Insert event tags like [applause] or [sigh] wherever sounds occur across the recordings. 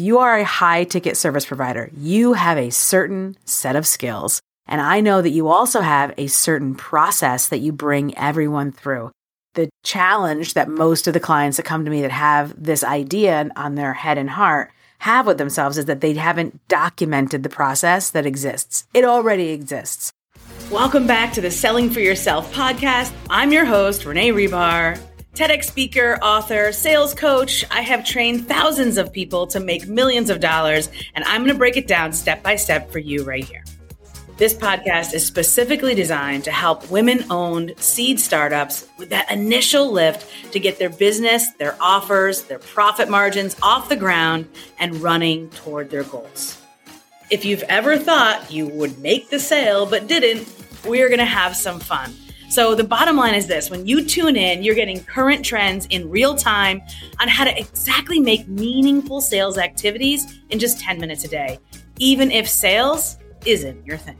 you are a high ticket service provider, you have a certain set of skills. And I know that you also have a certain process that you bring everyone through. The challenge that most of the clients that come to me that have this idea on their head and heart have with themselves is that they haven't documented the process that exists. It already exists. Welcome back to the Selling for Yourself podcast. I'm your host, Renee Hribar. TEDx speaker, author, sales coach. I have trained thousands of people to make millions of dollars, and I'm going to break it down step by step for you right here. This podcast is specifically designed to help women owned seed startups with that initial lift to get their business, their offers, their profit margins off the ground and running toward their goals. If you've ever thought you would make the sale but didn't, we're going to have some fun. So the bottom line is this when you tune in, you're getting current trends in real time on how to exactly make meaningful sales activities in just 10 minutes a day, even if sales isn't your thing.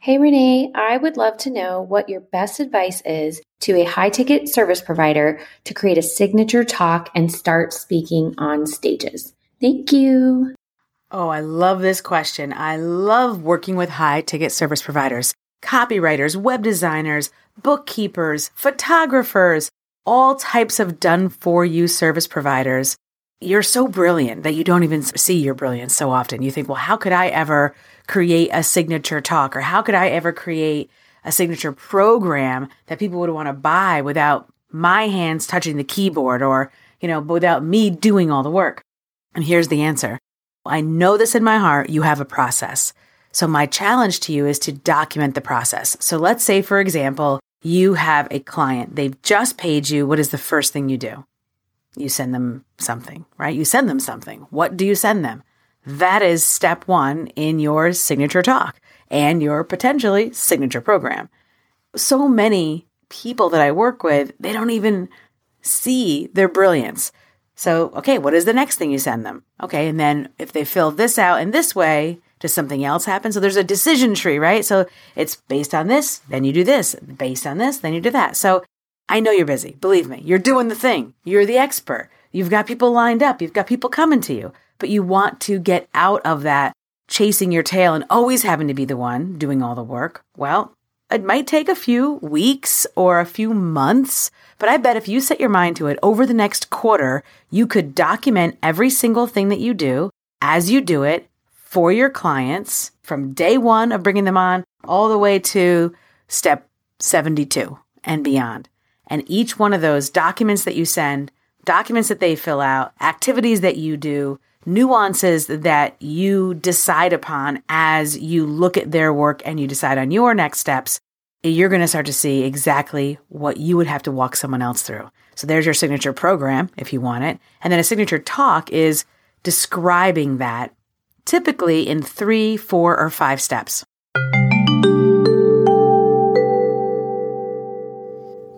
Hey Renee, I would love to know what your best advice is to a high ticket service provider to create a signature talk and start speaking on stages. Thank you. Oh, I love this question. I love working with high ticket service providers copywriters, web designers, bookkeepers, photographers, all types of done for you service providers. You're so brilliant that you don't even see your brilliance so often. You think, well, how could I ever create a signature talk or how could I ever create a signature program that people would want to buy without my hands touching the keyboard or, you know, without me doing all the work? And here's the answer. I know this in my heart. You have a process. So my challenge to you is to document the process. So let's say, for example, you have a client. They've just paid you. What is the first thing you do? You send them something, right? You send them something. What do you send them? That is step one in your signature talk and your potentially signature program. So many people that I work with, they don't even see their brilliance. So, okay, what is the next thing you send them? Okay, and then if they fill this out in this way, does something else happen? So there's a decision tree, right? So it's based on this, then you do this, based on this, then you do that. So I know you're busy. Believe me, you're doing the thing. You're the expert. You've got people lined up. You've got people coming to you, but you want to get out of that chasing your tail and always having to be the one doing all the work. Well, it might take a few weeks or a few months, but I bet if you set your mind to it over the next quarter, you could document every single thing that you do as you do it for your clients from day one of bringing them on all the way to step 72 and beyond. And each one of those documents that you send, documents that they fill out, activities that you do, nuances that you decide upon as you look at their work and you decide on your next steps, you're going to start to see exactly what you would have to walk someone else through. So there's your signature program if you want it. And then a signature talk is describing that typically in three, four, or five steps.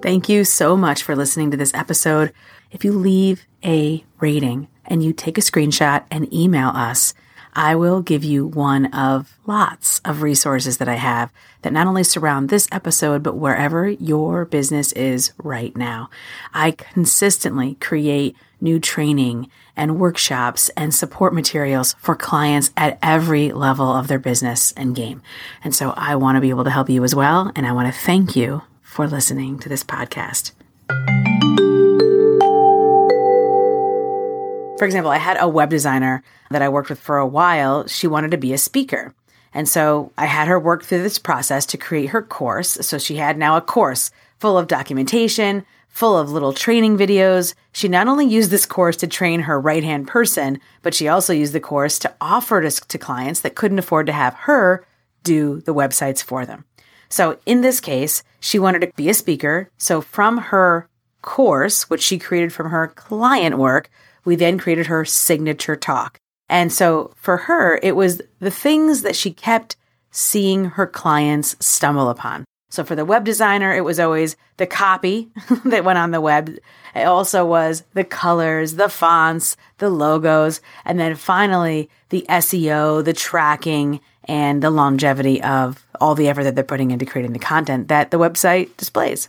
Thank you so much for listening to this episode. If you leave a rating and you take a screenshot and email us, I will give you one of lots of resources that I have that not only surround this episode, but wherever your business is right now. I consistently create new training and workshops and support materials for clients at every level of their business and game. And so I want to be able to help you as well. And I want to thank you for listening to this podcast. For example, I had a web designer that I worked with for a while. She wanted to be a speaker. And so I had her work through this process to create her course. So she had now a course full of documentation, full of little training videos. She not only used this course to train her right hand person, but she also used the course to offer to, to clients that couldn't afford to have her do the websites for them. So in this case, she wanted to be a speaker. So from her course, which she created from her client work, we then created her signature talk. And so for her, it was the things that she kept seeing her clients stumble upon. So for the web designer, it was always the copy [laughs] that went on the web. It also was the colors, the fonts, the logos, and then finally the SEO, the tracking, and the longevity of all the effort that they're putting into creating the content that the website displays.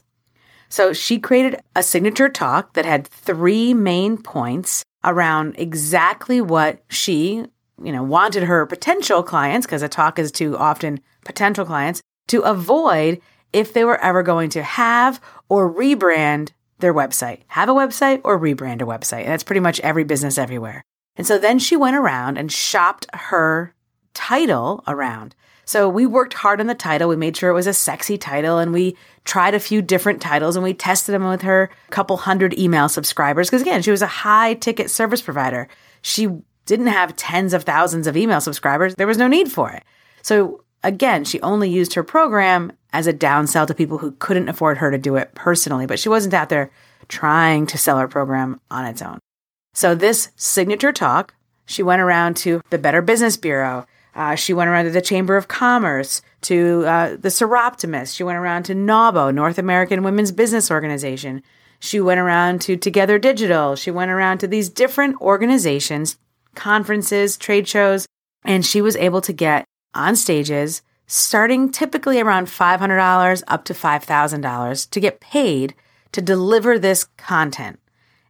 So she created a signature talk that had three main points around exactly what she, you know, wanted her potential clients, because a talk is too often potential clients, to avoid if they were ever going to have or rebrand their website, have a website or rebrand a website. And that's pretty much every business everywhere. And so then she went around and shopped her title around. So we worked hard on the title. We made sure it was a sexy title and we tried a few different titles and we tested them with her couple hundred email subscribers. Cause again, she was a high ticket service provider. She didn't have tens of thousands of email subscribers. There was no need for it. So again, she only used her program as a downsell to people who couldn't afford her to do it personally, but she wasn't out there trying to sell her program on its own. So this signature talk, she went around to the Better Business Bureau. Uh, she went around to the Chamber of Commerce, to uh, the Soroptimist. She went around to NAWBO, North American Women's Business Organization. She went around to Together Digital. She went around to these different organizations, conferences, trade shows, and she was able to get on stages starting typically around $500 up to $5,000 to get paid to deliver this content.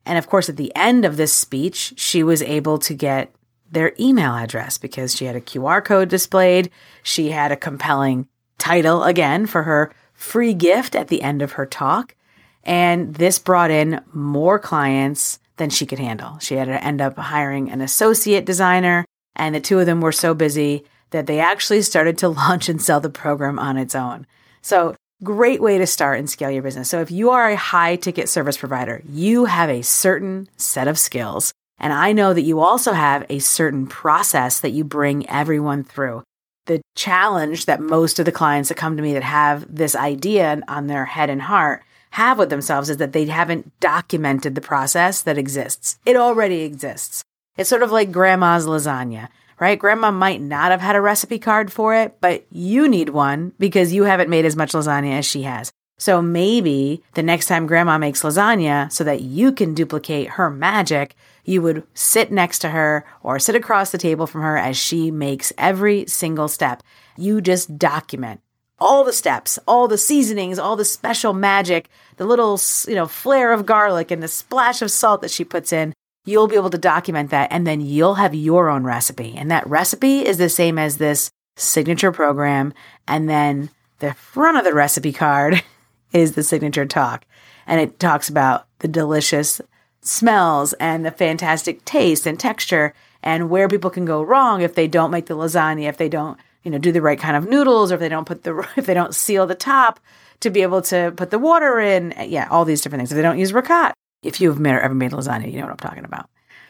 And of course, at the end of this speech, she was able to get their email address because she had a QR code displayed. She had a compelling title again for her free gift at the end of her talk. And this brought in more clients than she could handle. She had to end up hiring an associate designer, and the two of them were so busy that they actually started to [laughs] launch and sell the program on its own. So, great way to start and scale your business. So, if you are a high ticket service provider, you have a certain set of skills. And I know that you also have a certain process that you bring everyone through. The challenge that most of the clients that come to me that have this idea on their head and heart have with themselves is that they haven't documented the process that exists. It already exists. It's sort of like grandma's lasagna right? Grandma might not have had a recipe card for it, but you need one because you haven't made as much lasagna as she has. So maybe the next time grandma makes lasagna, so that you can duplicate her magic, you would sit next to her or sit across the table from her as she makes every single step. You just document all the steps, all the seasonings, all the special magic, the little, you know, flare of garlic and the splash of salt that she puts in you'll be able to document that and then you'll have your own recipe. And that recipe is the same as this signature program. And then the front of the recipe card [laughs] is the signature talk. And it talks about the delicious smells and the fantastic taste and texture and where people can go wrong if they don't make the lasagna, if they don't, you know, do the right kind of noodles or if they don't put the [laughs] if they don't seal the top to be able to put the water in. Yeah, all these different things. If they don't use ricotta, if you've ever made lasagna, you know what I'm talking about.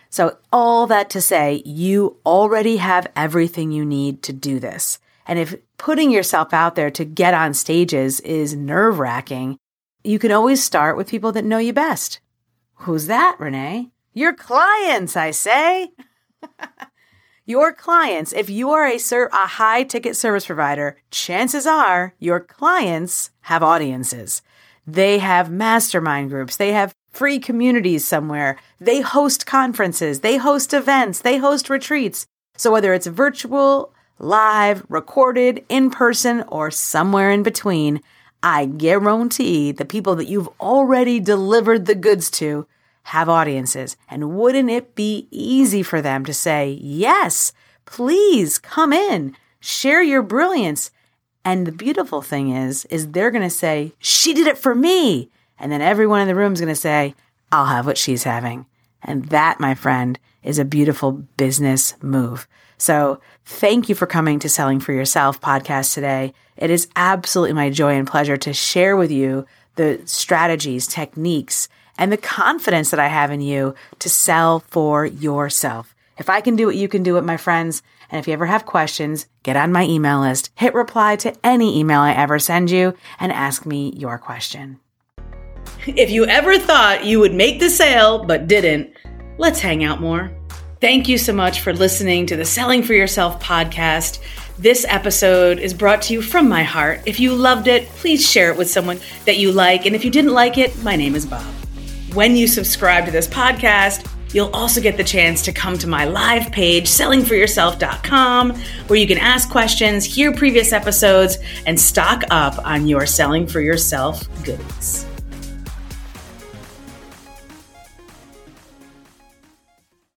So, all that to say, you already have everything you need to do this. And if putting yourself out there to get on stages is nerve wracking, you can always start with people that know you best. Who's that, Renee? Your clients, I say. [laughs] your clients, if you are a, ser- a high ticket service provider, chances are your clients have audiences. They have mastermind groups. They have free communities somewhere. They host conferences, they host events, they host retreats. So whether it's virtual, live, recorded, in person, or somewhere in between, I guarantee the people that you've already delivered the goods to have audiences. And wouldn't it be easy for them to say, yes, please come in, share your brilliance. And the beautiful thing is, is they're going to say, she did it for me. And then everyone in the room is going to say, I'll have what she's having. And that, my friend, is a beautiful business move. So thank you for coming to Selling for Yourself podcast today. It is absolutely my joy and pleasure to share with you the strategies, techniques, and the confidence that I have in you to sell for yourself. If I can do it, you can do it, my friends. And if you ever have questions, get on my email list, hit reply to any email I ever send you, and ask me your question. If you ever thought you would make the sale but didn't, let's hang out more. Thank you so much for listening to the Selling for Yourself podcast. This episode is brought to you from my heart. If you loved it, please share it with someone that you like. And if you didn't like it, my name is Bob. When you subscribe to this podcast, You'll also get the chance to come to my live page, sellingforyourself.com, where you can ask questions, hear previous episodes, and stock up on your Selling for Yourself goodies.